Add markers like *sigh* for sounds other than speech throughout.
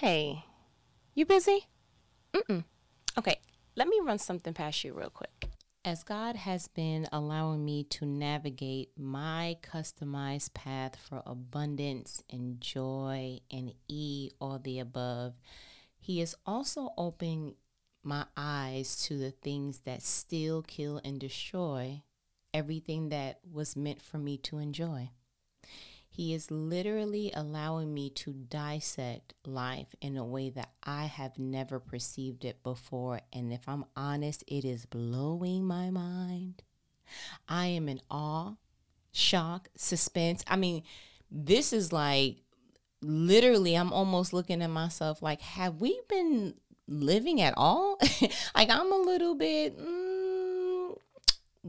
Hey, you busy? Mm-mm. Okay, let me run something past you real quick. As God has been allowing me to navigate my customized path for abundance and joy and E, all the above, He is also opening my eyes to the things that still kill and destroy everything that was meant for me to enjoy. He is literally allowing me to dissect life in a way that I have never perceived it before. And if I'm honest, it is blowing my mind. I am in awe, shock, suspense. I mean, this is like literally, I'm almost looking at myself like, have we been living at all? *laughs* like, I'm a little bit. Mm,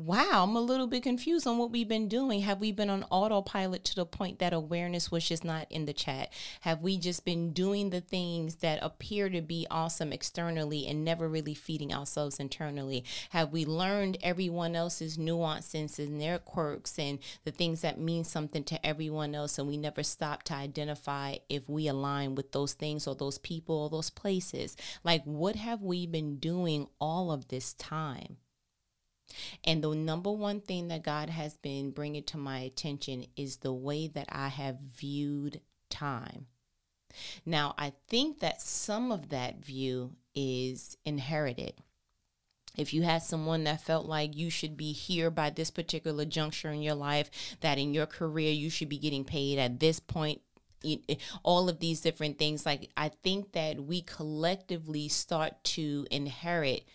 wow, I'm a little bit confused on what we've been doing. Have we been on autopilot to the point that awareness was just not in the chat? Have we just been doing the things that appear to be awesome externally and never really feeding ourselves internally? Have we learned everyone else's nuances and their quirks and the things that mean something to everyone else and we never stop to identify if we align with those things or those people or those places? Like, what have we been doing all of this time? And the number one thing that God has been bringing to my attention is the way that I have viewed time. Now, I think that some of that view is inherited. If you had someone that felt like you should be here by this particular juncture in your life, that in your career you should be getting paid at this point all of these different things like i think that we collectively start to inherit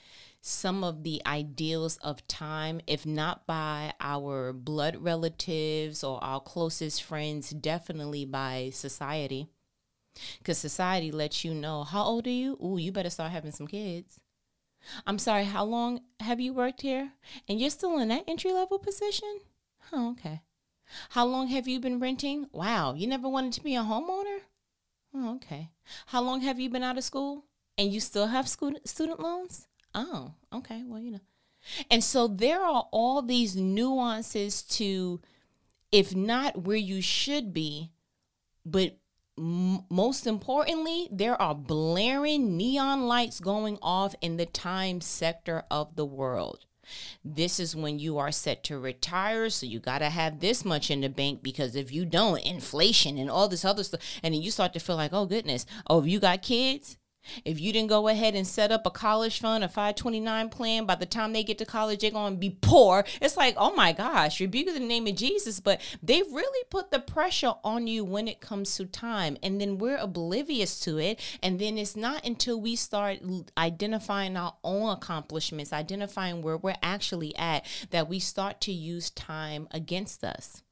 some of the ideals of time, if not by our blood relatives or our closest friends, definitely by society. Because society lets you know, how old are you? Ooh, you better start having some kids. I'm sorry, how long have you worked here? And you're still in that entry level position? Oh, okay. How long have you been renting? Wow, you never wanted to be a homeowner? Oh, okay. How long have you been out of school? And you still have student student loans? Oh, okay. Well, you know. And so there are all these nuances to, if not where you should be, but m- most importantly, there are blaring neon lights going off in the time sector of the world. This is when you are set to retire. So you got to have this much in the bank because if you don't, inflation and all this other stuff. And then you start to feel like, oh, goodness. Oh, if you got kids, if you didn't go ahead and set up a college fund, a 529 plan, by the time they get to college, they're going to be poor. It's like, oh my gosh, rebuke the name of Jesus. But they really put the pressure on you when it comes to time. And then we're oblivious to it. And then it's not until we start identifying our own accomplishments, identifying where we're actually at, that we start to use time against us.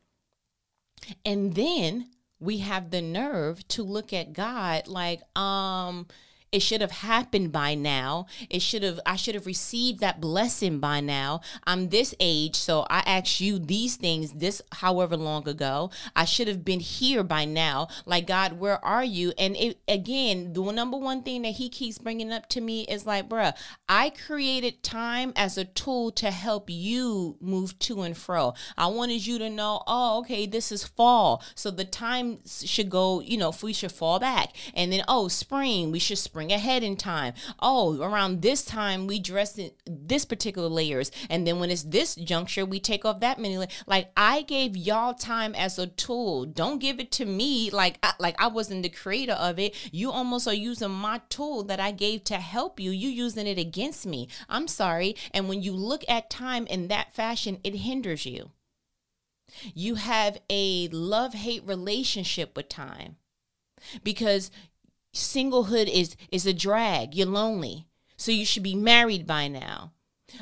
And then we have the nerve to look at God like, um, it should have happened by now. It should have I should have received that blessing by now. I'm this age, so I asked you these things this however long ago. I should have been here by now. Like God, where are you? And it, again, the number one thing that he keeps bringing up to me is like, bruh, I created time as a tool to help you move to and fro. I wanted you to know, oh, okay, this is fall. So the time should go, you know, we should fall back. And then, oh, spring, we should spring ahead in time. Oh, around this time we dress in this particular layers, and then when it's this juncture, we take off that many. Like I gave y'all time as a tool. Don't give it to me like I, like I wasn't the creator of it. You almost are using my tool that I gave to help you. You using it against me. I'm sorry. And when you look at time in that fashion, it hinders you. You have a love hate relationship with time because singlehood is is a drag. You're lonely. So you should be married by now.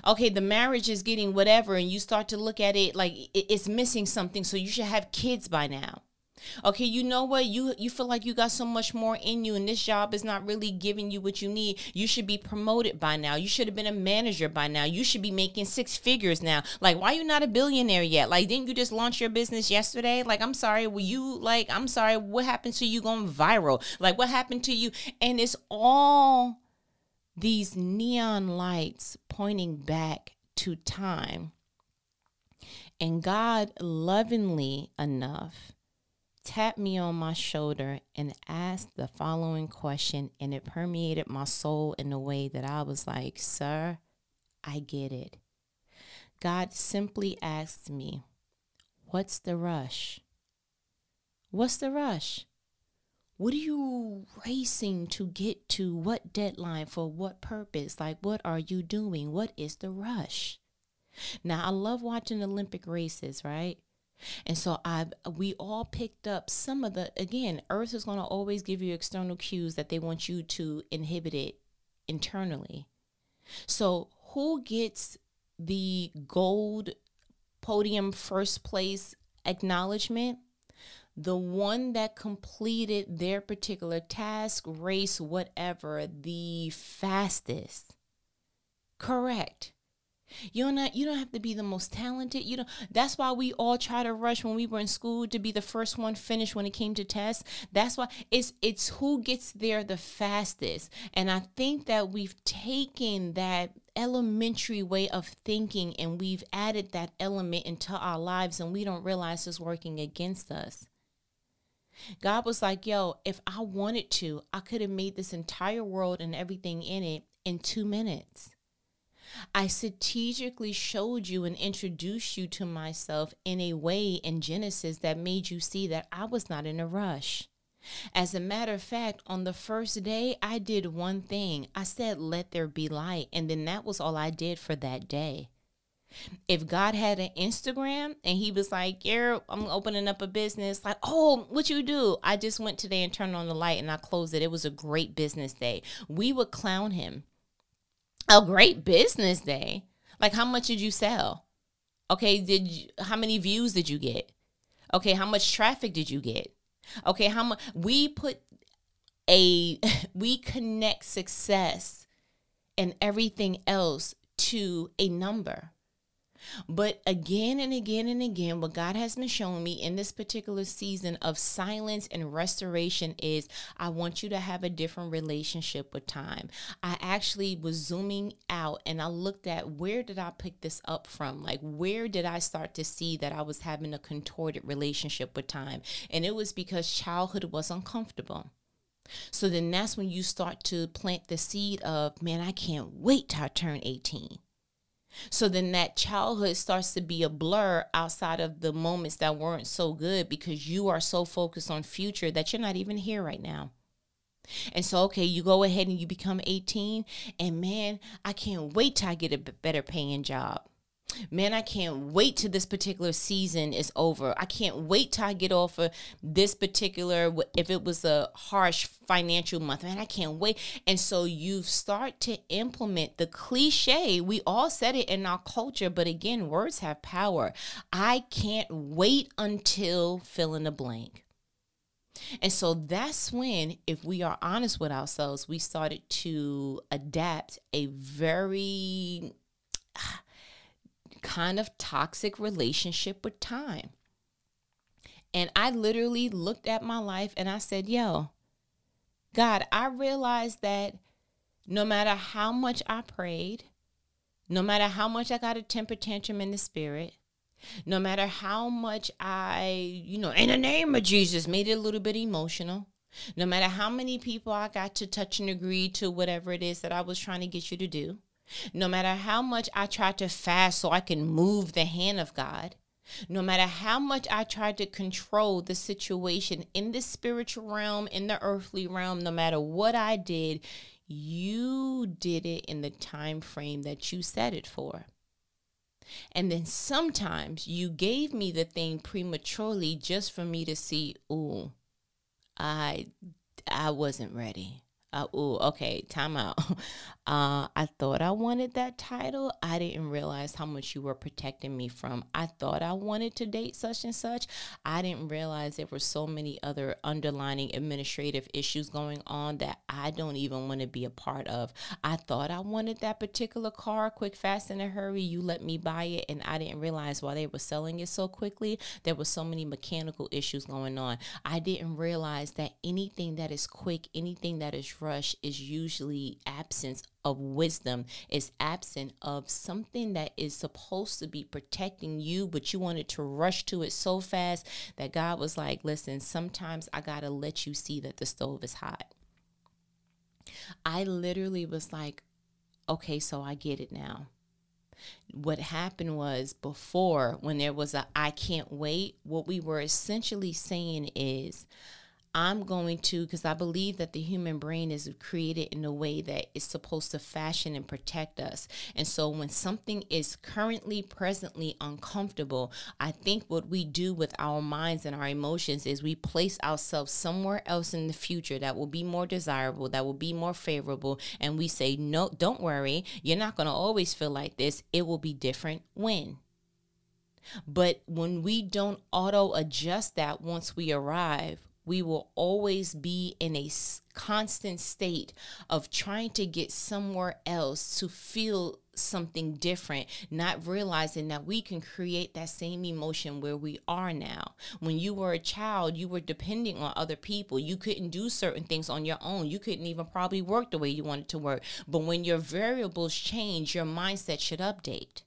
Okay, the marriage is getting whatever and you start to look at it like it's missing something, so you should have kids by now. Okay, you know what? You you feel like you got so much more in you and this job is not really giving you what you need. You should be promoted by now. You should have been a manager by now. You should be making six figures now. Like why you not a billionaire yet? Like didn't you just launch your business yesterday? Like I'm sorry, were you like I'm sorry, what happened to you going viral? Like what happened to you? And it's all these neon lights pointing back to time. And God lovingly enough tapped me on my shoulder and asked the following question, and it permeated my soul in a way that I was like, Sir, I get it. God simply asked me, What's the rush? What's the rush? What are you racing to get to? What deadline? For what purpose? Like, what are you doing? What is the rush? Now, I love watching Olympic races, right? And so I we all picked up some of the again, earth is going to always give you external cues that they want you to inhibit it internally. So who gets the gold podium first place acknowledgement? The one that completed their particular task, race, whatever, the fastest. Correct. You're not you don't have to be the most talented. You know, that's why we all try to rush when we were in school to be the first one finished when it came to tests. That's why it's it's who gets there the fastest. And I think that we've taken that elementary way of thinking and we've added that element into our lives and we don't realize it's working against us. God was like, yo, if I wanted to, I could have made this entire world and everything in it in two minutes. I strategically showed you and introduced you to myself in a way in Genesis that made you see that I was not in a rush. As a matter of fact, on the first day, I did one thing. I said, Let there be light. And then that was all I did for that day. If God had an Instagram and he was like, Yeah, I'm opening up a business, like, oh, what you do? I just went today and turned on the light and I closed it. It was a great business day. We would clown him a great business day. Like how much did you sell? Okay, did you, how many views did you get? Okay, how much traffic did you get? Okay, how much we put a *laughs* we connect success and everything else to a number. But again and again and again, what God has been showing me in this particular season of silence and restoration is I want you to have a different relationship with time. I actually was zooming out and I looked at where did I pick this up from? Like, where did I start to see that I was having a contorted relationship with time? And it was because childhood was uncomfortable. So then that's when you start to plant the seed of, man, I can't wait till I turn 18. So then that childhood starts to be a blur outside of the moments that weren't so good because you are so focused on future that you're not even here right now. And so, okay, you go ahead and you become 18, and man, I can't wait till I get a better paying job man, I can't wait till this particular season is over. I can't wait till I get off of this particular, if it was a harsh financial month, man, I can't wait. And so you start to implement the cliche. We all said it in our culture, but again, words have power. I can't wait until fill in the blank. And so that's when, if we are honest with ourselves, we started to adapt a very kind of toxic relationship with time. And I literally looked at my life and I said, Yo, God, I realized that no matter how much I prayed, no matter how much I got a temper tantrum in the spirit, no matter how much I, you know, in the name of Jesus, made it a little bit emotional, no matter how many people I got to touch and agree to whatever it is that I was trying to get you to do, no matter how much I tried to fast so I can move the hand of God, no matter how much I tried to control the situation in the spiritual realm, in the earthly realm, no matter what I did, you did it in the time frame that you set it for. And then sometimes you gave me the thing prematurely just for me to see, oh, I I wasn't ready. Uh, oh, okay, time out. *laughs* Uh, I thought I wanted that title. I didn't realize how much you were protecting me from. I thought I wanted to date such and such. I didn't realize there were so many other underlining administrative issues going on that I don't even want to be a part of. I thought I wanted that particular car, quick, fast, in a hurry. You let me buy it, and I didn't realize why they were selling it so quickly, there were so many mechanical issues going on. I didn't realize that anything that is quick, anything that is rush is usually absence of wisdom. Is absent of something that is supposed to be protecting you but you wanted to rush to it so fast that god was like listen sometimes i gotta let you see that the stove is hot. I literally was like okay so i get it now. What happened was before when there was a I can't wait, what we were essentially saying is I'm going to, because I believe that the human brain is created in a way that is supposed to fashion and protect us. And so when something is currently, presently uncomfortable, I think what we do with our minds and our emotions is we place ourselves somewhere else in the future that will be more desirable, that will be more favorable. And we say, no, don't worry. You're not going to always feel like this. It will be different when. But when we don't auto adjust that once we arrive, we will always be in a constant state of trying to get somewhere else to feel something different, not realizing that we can create that same emotion where we are now. When you were a child, you were depending on other people. You couldn't do certain things on your own. You couldn't even probably work the way you wanted to work. But when your variables change, your mindset should update.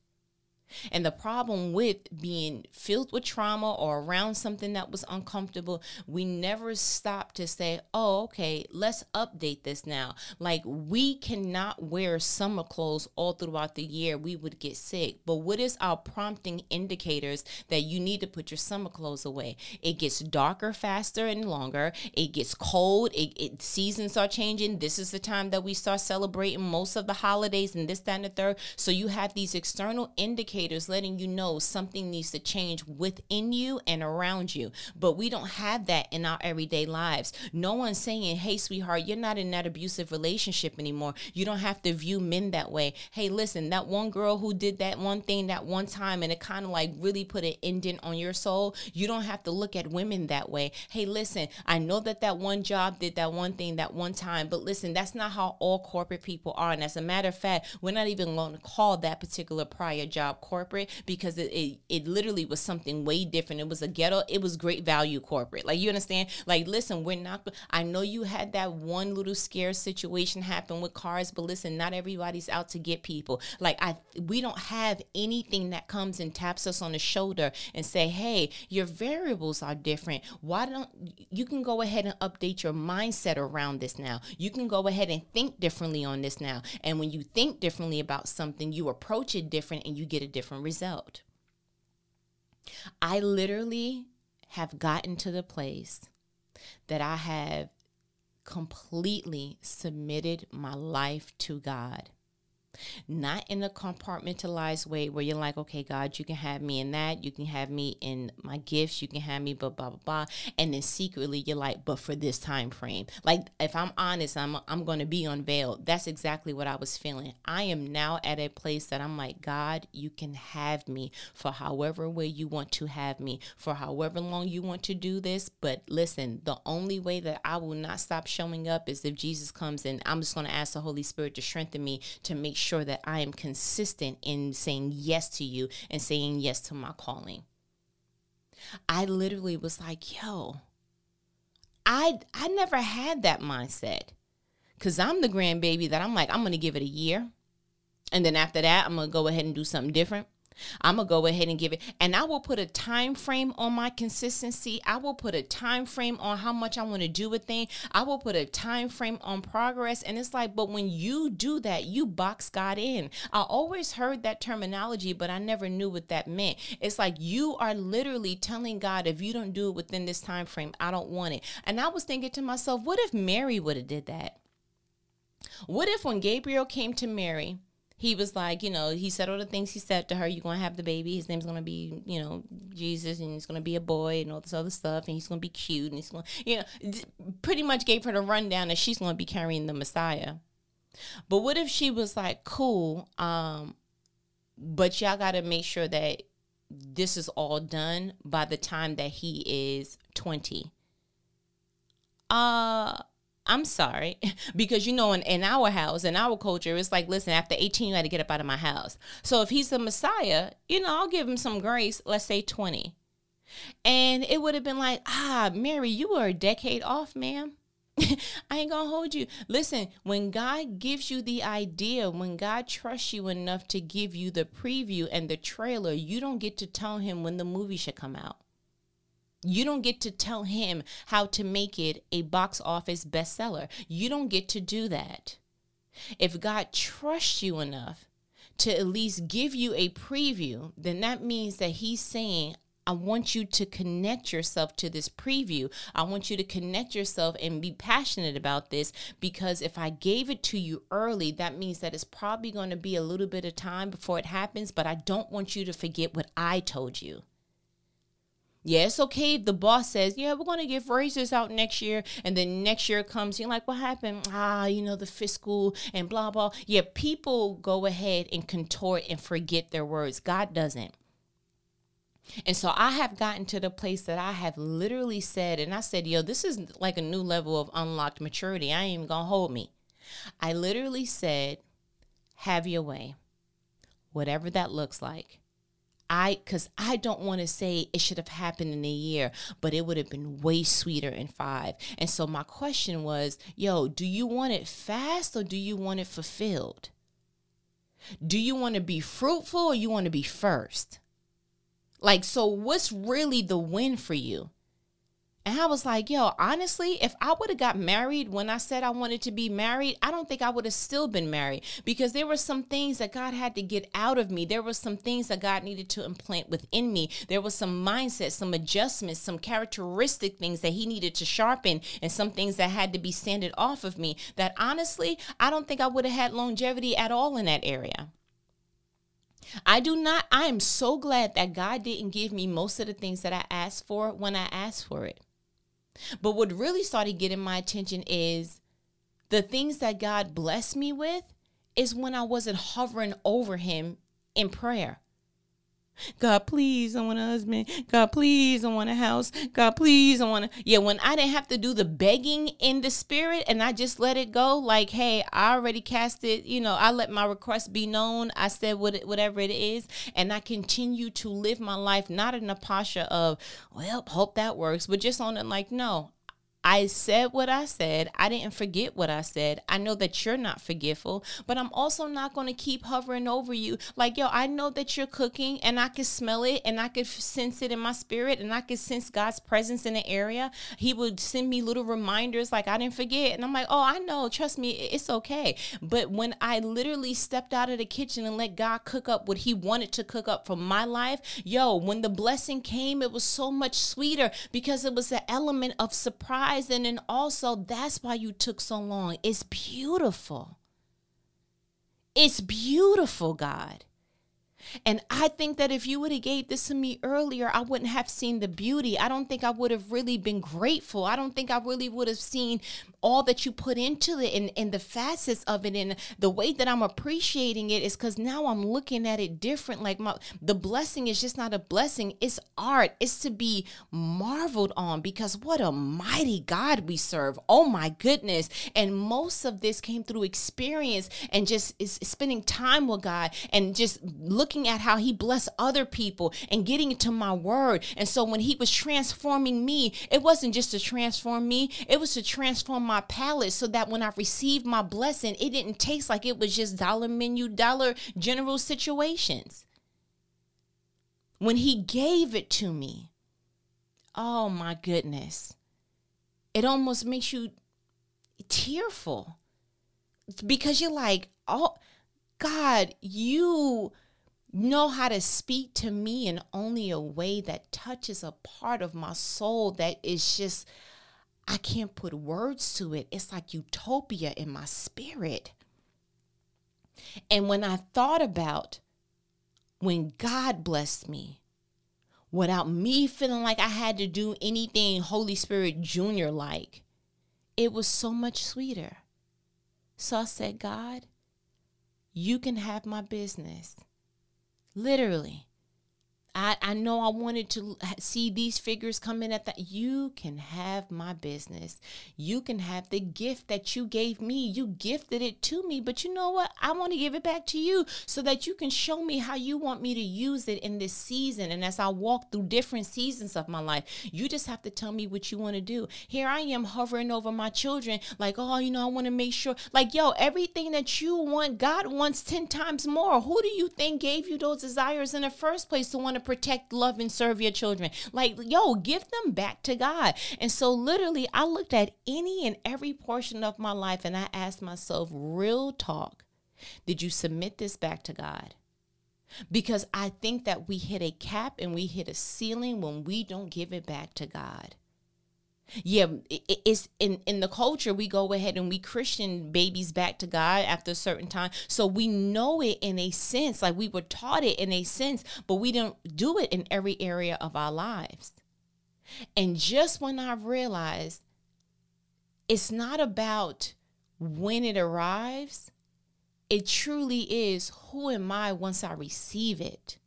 And the problem with being filled with trauma or around something that was uncomfortable, we never stop to say, oh, okay, let's update this now. Like, we cannot wear summer clothes all throughout the year. We would get sick. But what is our prompting indicators that you need to put your summer clothes away? It gets darker faster and longer. It gets cold. It, it seasons are changing. This is the time that we start celebrating most of the holidays and this, that, and the third. So you have these external indicators indicators letting you know something needs to change within you and around you. But we don't have that in our everyday lives. No one's saying, hey, sweetheart, you're not in that abusive relationship anymore. You don't have to view men that way. Hey, listen, that one girl who did that one thing that one time and it kind of like really put an indent on your soul, you don't have to look at women that way. Hey, listen, I know that that one job did that one thing that one time, but listen, that's not how all corporate people are. And as a matter of fact, we're not even going to call that particular prior job corporate because it, it, it literally was something way different. It was a ghetto, it was great value corporate. Like you understand? Like listen, we're not I know you had that one little scare situation happen with cars, but listen, not everybody's out to get people. Like I we don't have anything that comes and taps us on the shoulder and say, "Hey, your variables are different. Why don't you can go ahead and update your mindset around this now. You can go ahead and think differently on this now. And when you think differently about something, you approach it different and you get a different different result. I literally have gotten to the place that I have completely submitted my life to God not in a compartmentalized way where you're like, okay, God, you can have me in that, you can have me in my gifts, you can have me, blah blah blah, blah. and then secretly you're like, but for this time frame, like if I'm honest, I'm I'm going to be unveiled. That's exactly what I was feeling. I am now at a place that I'm like, God, you can have me for however way you want to have me, for however long you want to do this. But listen, the only way that I will not stop showing up is if Jesus comes and I'm just going to ask the Holy Spirit to strengthen me to make sure that I am consistent in saying yes to you and saying yes to my calling. I literally was like, yo, I I never had that mindset. Cause I'm the grandbaby that I'm like, I'm gonna give it a year. And then after that, I'm gonna go ahead and do something different. I'm gonna go ahead and give it, and I will put a time frame on my consistency. I will put a time frame on how much I want to do a thing. I will put a time frame on progress, and it's like, but when you do that, you box God in. I always heard that terminology, but I never knew what that meant. It's like you are literally telling God, if you don't do it within this time frame, I don't want it. And I was thinking to myself, what if Mary would have did that? What if when Gabriel came to Mary? He was like, you know, he said all the things he said to her. You're gonna have the baby. His name's gonna be, you know, Jesus, and he's gonna be a boy, and all this other stuff, and he's gonna be cute, and he's gonna, you know, pretty much gave her the rundown that she's gonna be carrying the Messiah. But what if she was like, cool, um, but y'all gotta make sure that this is all done by the time that he is twenty. Uh I'm sorry. *laughs* because you know, in, in our house, in our culture, it's like, listen, after 18, you had to get up out of my house. So if he's the Messiah, you know, I'll give him some grace, let's say 20. And it would have been like, ah, Mary, you were a decade off, ma'am. *laughs* I ain't gonna hold you. Listen, when God gives you the idea, when God trusts you enough to give you the preview and the trailer, you don't get to tell him when the movie should come out. You don't get to tell him how to make it a box office bestseller. You don't get to do that. If God trusts you enough to at least give you a preview, then that means that He's saying, I want you to connect yourself to this preview. I want you to connect yourself and be passionate about this because if I gave it to you early, that means that it's probably going to be a little bit of time before it happens, but I don't want you to forget what I told you. Yeah, it's okay the boss says, Yeah, we're going to give raises out next year. And then next year comes, you're like, What happened? Ah, you know, the fiscal and blah, blah. Yeah, people go ahead and contort and forget their words. God doesn't. And so I have gotten to the place that I have literally said, and I said, Yo, this is like a new level of unlocked maturity. I ain't even going to hold me. I literally said, Have your way, whatever that looks like. I cuz I don't want to say it should have happened in a year, but it would have been way sweeter in 5. And so my question was, yo, do you want it fast or do you want it fulfilled? Do you want to be fruitful or you want to be first? Like so what's really the win for you? And I was like, yo, honestly, if I would have got married when I said I wanted to be married, I don't think I would have still been married because there were some things that God had to get out of me. There were some things that God needed to implant within me. There was some mindset, some adjustments, some characteristic things that He needed to sharpen, and some things that had to be sanded off of me. That honestly, I don't think I would have had longevity at all in that area. I do not, I am so glad that God didn't give me most of the things that I asked for when I asked for it. But what really started getting my attention is the things that God blessed me with is when I wasn't hovering over him in prayer. God, please, I want a husband. God, please, I want a house. God, please, I want to. Yeah, when I didn't have to do the begging in the spirit and I just let it go, like, hey, I already cast it. You know, I let my request be known. I said what it, whatever it is, and I continue to live my life not in a posture of, well, hope that works, but just on it like, no, I said what I said. I didn't forget what I said. I know that you're not forgetful, but I'm also not going to keep hovering over you. Like, yo, I know that you're cooking and I can smell it and I can sense it in my spirit and I can sense God's presence in the area. He would send me little reminders like I didn't forget. And I'm like, oh, I know. Trust me, it's okay. But when I literally stepped out of the kitchen and let God cook up what He wanted to cook up for my life, yo, when the blessing came, it was so much sweeter because it was the element of surprise and then also that's why you took so long. It's beautiful. It's beautiful, God. And I think that if you would have gave this to me earlier, I wouldn't have seen the beauty. I don't think I would have really been grateful. I don't think I really would have seen all that you put into it and, and the facets of it and the way that I'm appreciating it is because now I'm looking at it different. Like my the blessing is just not a blessing, it's art. It's to be marveled on because what a mighty God we serve. Oh my goodness. And most of this came through experience and just is spending time with God and just looking at how he blessed other people and getting into my word. And so when he was transforming me, it wasn't just to transform me, it was to transform my my palate so that when I received my blessing, it didn't taste like it was just dollar menu, dollar general situations. When he gave it to me, oh my goodness, it almost makes you tearful because you're like, oh, God, you know how to speak to me in only a way that touches a part of my soul that is just I can't put words to it. It's like utopia in my spirit. And when I thought about when God blessed me, without me feeling like I had to do anything Holy Spirit Junior like, it was so much sweeter. So I said, God, you can have my business. Literally. I, I know I wanted to see these figures come in at that. You can have my business. You can have the gift that you gave me. You gifted it to me, but you know what? I want to give it back to you so that you can show me how you want me to use it in this season. And as I walk through different seasons of my life, you just have to tell me what you want to do. Here I am hovering over my children, like, oh, you know, I want to make sure, like, yo, everything that you want, God wants 10 times more. Who do you think gave you those desires in the first place to want to protect, love, and serve your children? Like, yo, give them back to God. And so, literally, I looked at any and every portion of my life and I asked myself, real talk, did you submit this back to God? Because I think that we hit a cap and we hit a ceiling when we don't give it back to God yeah it's in in the culture we go ahead and we christian babies back to god after a certain time. So we know it in a sense like we were taught it in a sense but we don't do it in every area of our lives. And just when i realized it's not about when it arrives it truly is who am i once i receive it.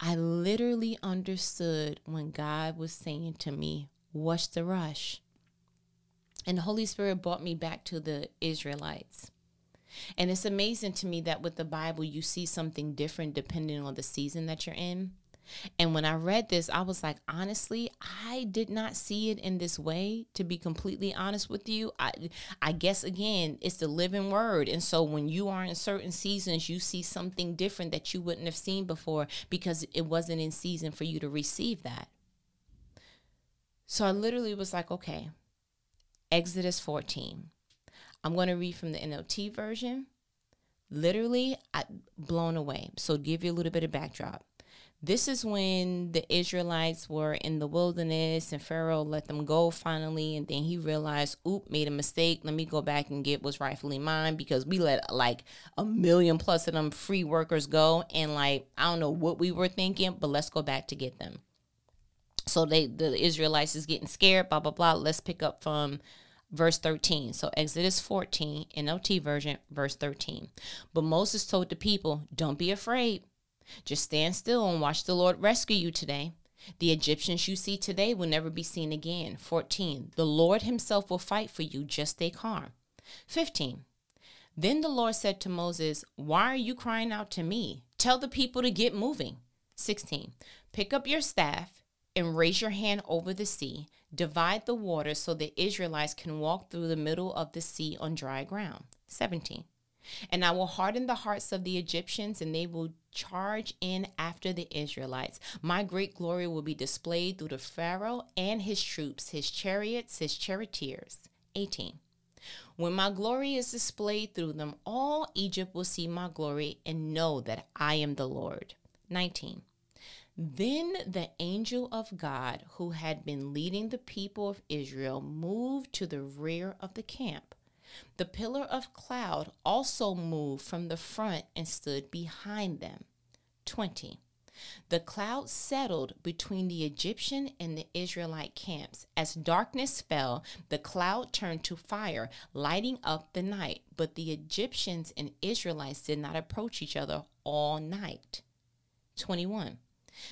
I literally understood when god was saying to me What's the rush? And the Holy Spirit brought me back to the Israelites. And it's amazing to me that with the Bible, you see something different depending on the season that you're in. And when I read this, I was like, honestly, I did not see it in this way. To be completely honest with you, I, I guess again, it's the living word. And so when you are in certain seasons, you see something different that you wouldn't have seen before because it wasn't in season for you to receive that. So I literally was like, okay, Exodus 14. I'm going to read from the NLT version. Literally, I blown away. So give you a little bit of backdrop. This is when the Israelites were in the wilderness and Pharaoh let them go finally. And then he realized, oop, made a mistake. Let me go back and get what's rightfully mine because we let like a million plus of them free workers go. And like, I don't know what we were thinking, but let's go back to get them. So they the Israelites is getting scared, blah blah blah. Let's pick up from verse 13. So Exodus 14, NLT version, verse 13. But Moses told the people, Don't be afraid. Just stand still and watch the Lord rescue you today. The Egyptians you see today will never be seen again. 14. The Lord himself will fight for you. Just stay calm. 15. Then the Lord said to Moses, Why are you crying out to me? Tell the people to get moving. 16. Pick up your staff and raise your hand over the sea. Divide the waters so the Israelites can walk through the middle of the sea on dry ground. 17. And I will harden the hearts of the Egyptians, and they will charge in after the Israelites. My great glory will be displayed through the Pharaoh and his troops, his chariots, his charioteers. 18. When my glory is displayed through them, all Egypt will see my glory and know that I am the Lord. 19. Then the angel of God, who had been leading the people of Israel, moved to the rear of the camp. The pillar of cloud also moved from the front and stood behind them. 20. The cloud settled between the Egyptian and the Israelite camps. As darkness fell, the cloud turned to fire, lighting up the night. But the Egyptians and Israelites did not approach each other all night. 21.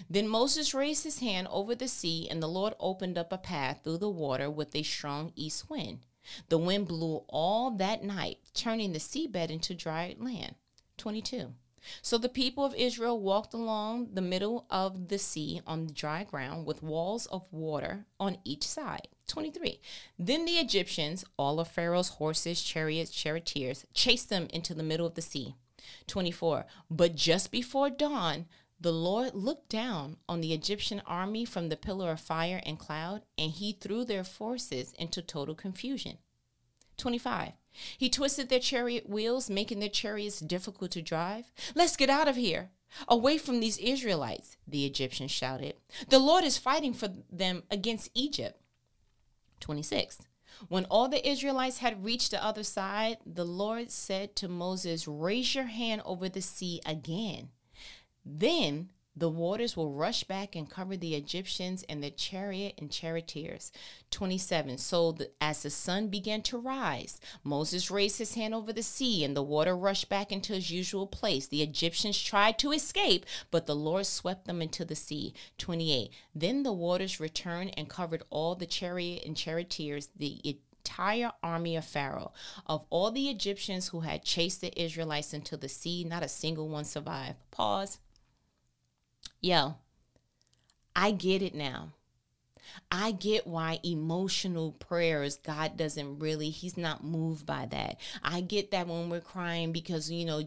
Then Moses raised his hand over the sea, and the Lord opened up a path through the water with a strong east wind. The wind blew all that night, turning the seabed into dry land. 22. So the people of Israel walked along the middle of the sea on the dry ground with walls of water on each side. 23. Then the Egyptians, all of Pharaoh's horses, chariots, charioteers, chased them into the middle of the sea. 24. But just before dawn, the Lord looked down on the Egyptian army from the pillar of fire and cloud, and he threw their forces into total confusion. 25. He twisted their chariot wheels, making their chariots difficult to drive. Let's get out of here. Away from these Israelites, the Egyptians shouted. The Lord is fighting for them against Egypt. 26. When all the Israelites had reached the other side, the Lord said to Moses, Raise your hand over the sea again. Then The waters will rush back and cover the Egyptians and the chariot and charioteers. 27. So the, as the sun began to rise, Moses raised his hand over the sea, and the water rushed back into its usual place. The Egyptians tried to escape, but the Lord swept them into the sea. 28. Then the waters returned and covered all the chariot and charioteers. The entire army of Pharaoh. Of all the Egyptians who had chased the Israelites into the sea, not a single one survived. Pause. Yo, I get it now. I get why emotional prayers, God doesn't really, He's not moved by that. I get that when we're crying because, you know,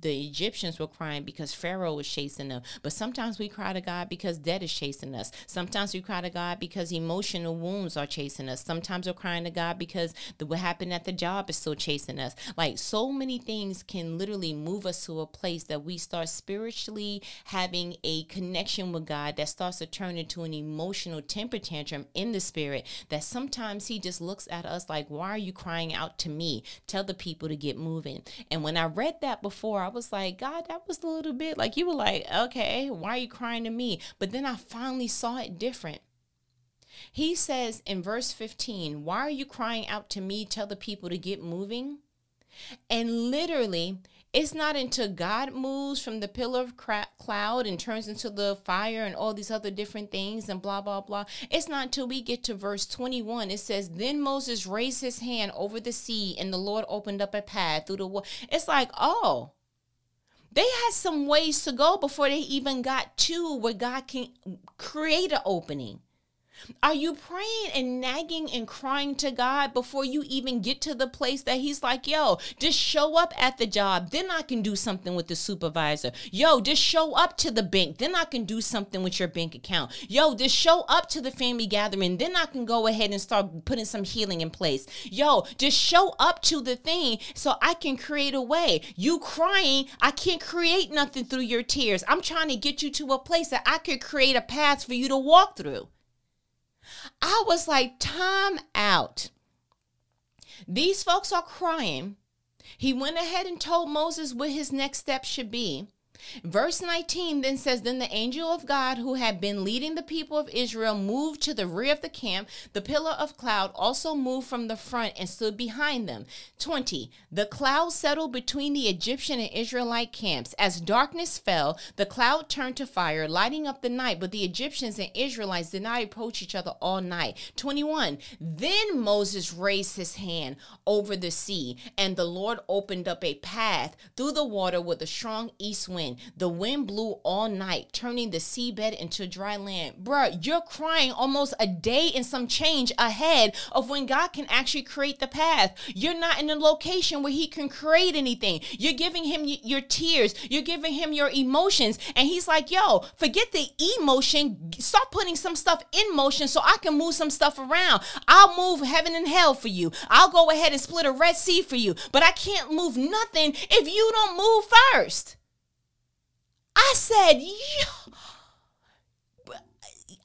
the Egyptians were crying because Pharaoh was chasing them. But sometimes we cry to God because debt is chasing us. Sometimes we cry to God because emotional wounds are chasing us. Sometimes we're crying to God because the, what happened at the job is still chasing us. Like so many things can literally move us to a place that we start spiritually having a connection with God that starts to turn into an emotional temperature tantrum in the spirit that sometimes he just looks at us like, Why are you crying out to me? Tell the people to get moving. And when I read that before, I was like, God, that was a little bit like you were like, Okay, why are you crying to me? But then I finally saw it different. He says in verse 15, Why are you crying out to me? Tell the people to get moving. And literally, it's not until God moves from the pillar of cloud and turns into the fire and all these other different things and blah, blah, blah. It's not until we get to verse 21. It says, Then Moses raised his hand over the sea and the Lord opened up a path through the water. It's like, oh, they had some ways to go before they even got to where God can create an opening. Are you praying and nagging and crying to God before you even get to the place that He's like, yo, just show up at the job. Then I can do something with the supervisor. Yo, just show up to the bank. Then I can do something with your bank account. Yo, just show up to the family gathering. Then I can go ahead and start putting some healing in place. Yo, just show up to the thing so I can create a way. You crying, I can't create nothing through your tears. I'm trying to get you to a place that I could create a path for you to walk through. I was like, time out. These folks are crying. He went ahead and told Moses what his next step should be. Verse 19 then says, Then the angel of God who had been leading the people of Israel moved to the rear of the camp. The pillar of cloud also moved from the front and stood behind them. 20. The cloud settled between the Egyptian and Israelite camps. As darkness fell, the cloud turned to fire, lighting up the night, but the Egyptians and Israelites did not approach each other all night. 21. Then Moses raised his hand over the sea, and the Lord opened up a path through the water with a strong east wind wind. The wind blew all night, turning the seabed into dry land. Bruh, you're crying almost a day and some change ahead of when God can actually create the path. You're not in a location where He can create anything. You're giving Him your tears, you're giving Him your emotions. And He's like, yo, forget the emotion. Start putting some stuff in motion so I can move some stuff around. I'll move heaven and hell for you. I'll go ahead and split a Red Sea for you. But I can't move nothing if you don't move first. I said, Yo,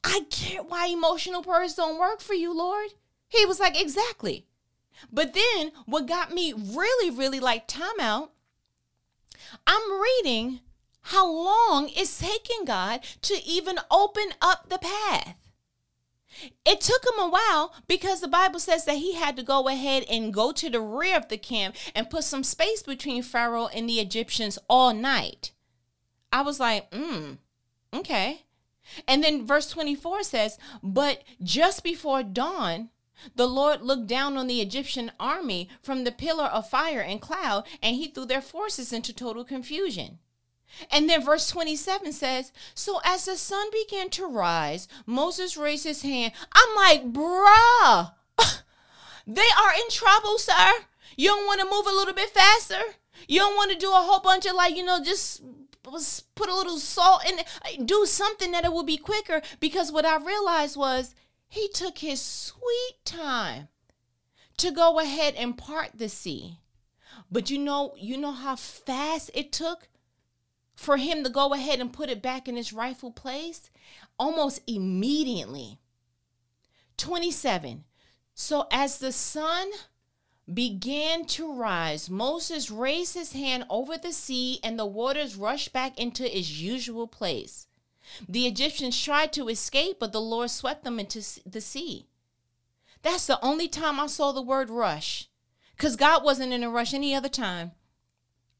I get why emotional prayers don't work for you, Lord. He was like, Exactly. But then what got me really, really like time out, I'm reading how long it's taking God to even open up the path. It took him a while because the Bible says that he had to go ahead and go to the rear of the camp and put some space between Pharaoh and the Egyptians all night. I was like, mm, okay. And then verse 24 says, But just before dawn, the Lord looked down on the Egyptian army from the pillar of fire and cloud, and he threw their forces into total confusion. And then verse 27 says, So as the sun began to rise, Moses raised his hand. I'm like, bruh, *laughs* they are in trouble, sir. You don't want to move a little bit faster? You don't want to do a whole bunch of like, you know, just was put a little salt in it, uh, do something that it would be quicker because what I realized was he took his sweet time to go ahead and part the sea. But you know, you know how fast it took for him to go ahead and put it back in its rightful place? Almost immediately. 27. So as the sun began to rise. Moses raised his hand over the sea, and the waters rushed back into its usual place. The Egyptians tried to escape, but the Lord swept them into the sea. That's the only time I saw the word rush. Because God wasn't in a rush any other time.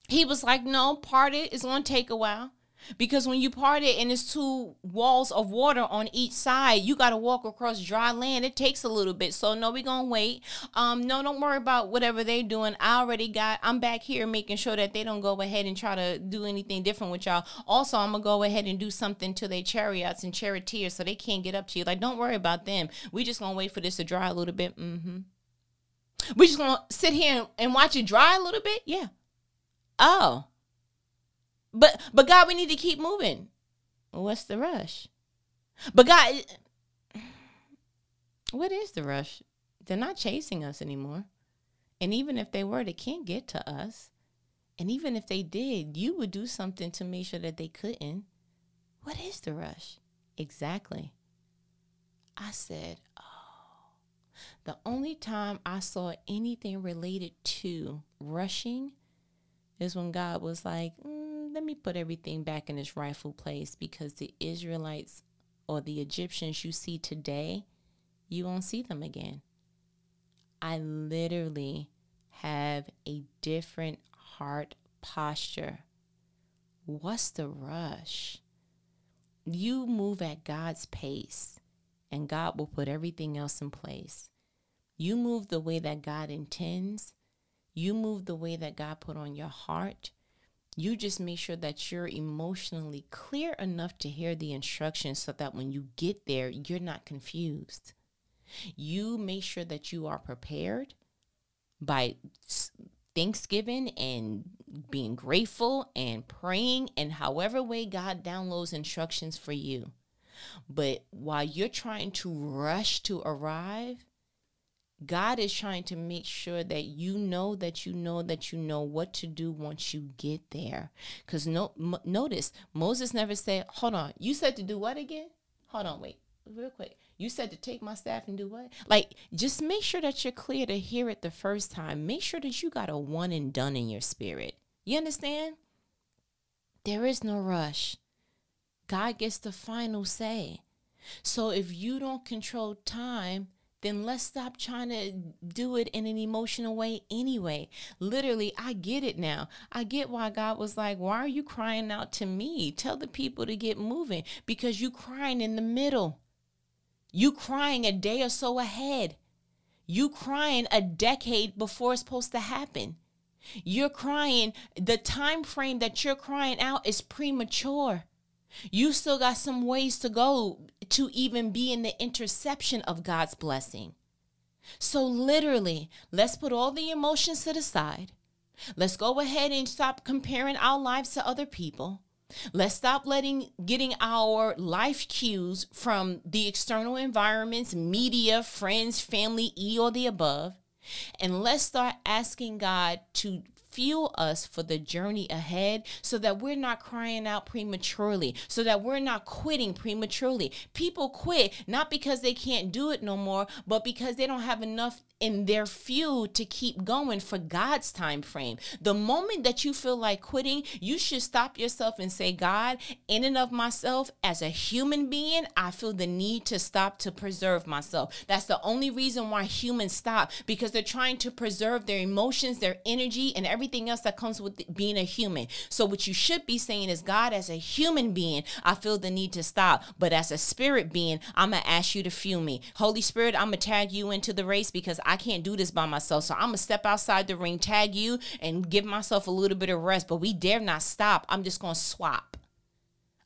He was like, no, part it is going to take a while. Because when you part it and it's two walls of water on each side, you got to walk across dry land. It takes a little bit. So no, we gonna wait. Um, no, don't worry about whatever they doing. I already got. I'm back here making sure that they don't go ahead and try to do anything different with y'all. Also, I'm gonna go ahead and do something to their chariots and charioteers so they can't get up to you. Like, don't worry about them. We just gonna wait for this to dry a little bit. Mm-hmm. We just gonna sit here and watch it dry a little bit. Yeah. Oh. But but God, we need to keep moving. What's the rush? But God, what is the rush? They're not chasing us anymore. And even if they were, they can't get to us. And even if they did, you would do something to make sure that they couldn't. What is the rush? Exactly. I said, oh, the only time I saw anything related to rushing is when God was like, let me put everything back in its rightful place because the Israelites or the Egyptians you see today, you won't see them again. I literally have a different heart posture. What's the rush? You move at God's pace, and God will put everything else in place. You move the way that God intends, you move the way that God put on your heart. You just make sure that you're emotionally clear enough to hear the instructions so that when you get there, you're not confused. You make sure that you are prepared by thanksgiving and being grateful and praying and however way God downloads instructions for you. But while you're trying to rush to arrive, God is trying to make sure that you know that you know that you know what to do once you get there. Because no, m- notice Moses never said, "Hold on, you said to do what again? Hold on, wait, real quick. You said to take my staff and do what? Like, just make sure that you're clear to hear it the first time. Make sure that you got a one and done in your spirit. You understand? There is no rush. God gets the final say. So if you don't control time, then let's stop trying to do it in an emotional way anyway. Literally, I get it now. I get why God was like, Why are you crying out to me? Tell the people to get moving because you crying in the middle. You crying a day or so ahead. You crying a decade before it's supposed to happen. You're crying, the time frame that you're crying out is premature. You still got some ways to go to even be in the interception of God's blessing. So, literally, let's put all the emotions to the side. Let's go ahead and stop comparing our lives to other people. Let's stop letting getting our life cues from the external environments, media, friends, family, E or the above. And let's start asking God to fuel us for the journey ahead so that we're not crying out prematurely, so that we're not quitting prematurely. People quit not because they can't do it no more, but because they don't have enough in their fuel to keep going for God's time frame. The moment that you feel like quitting, you should stop yourself and say, God, in and of myself, as a human being, I feel the need to stop to preserve myself. That's the only reason why humans stop because they're trying to preserve their emotions, their energy, and everything else that comes with being a human. So, what you should be saying is, God, as a human being, I feel the need to stop. But as a spirit being, I'm going to ask you to fuel me. Holy Spirit, I'm going to tag you into the race because I I can't do this by myself. So I'm gonna step outside the ring, tag you, and give myself a little bit of rest. But we dare not stop. I'm just gonna swap.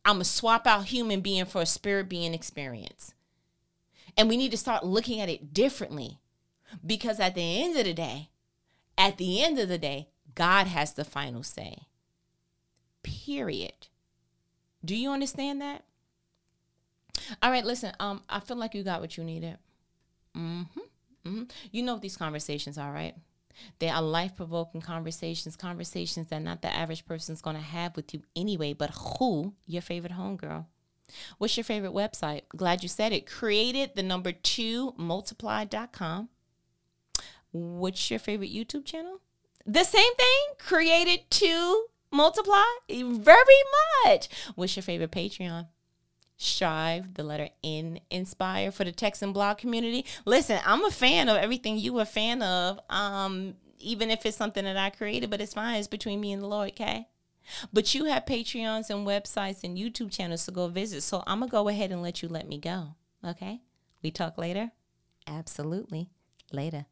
I'm gonna swap out human being for a spirit being experience. And we need to start looking at it differently. Because at the end of the day, at the end of the day, God has the final say. Period. Do you understand that? All right, listen. Um, I feel like you got what you needed. Mm-hmm. Mm-hmm. You know what these conversations are, right? They are life provoking conversations, conversations that not the average person's going to have with you anyway, but who? Your favorite homegirl. What's your favorite website? Glad you said it. Created the number two multiply.com. What's your favorite YouTube channel? The same thing. Created to multiply. Very much. What's your favorite Patreon? Strive, the letter N, inspire for the Texan blog community. Listen, I'm a fan of everything you a fan of. Um, even if it's something that I created, but it's fine. It's between me and the Lord, okay? But you have Patreons and websites and YouTube channels to go visit. So I'm to go ahead and let you let me go. Okay? We talk later? Absolutely. Later.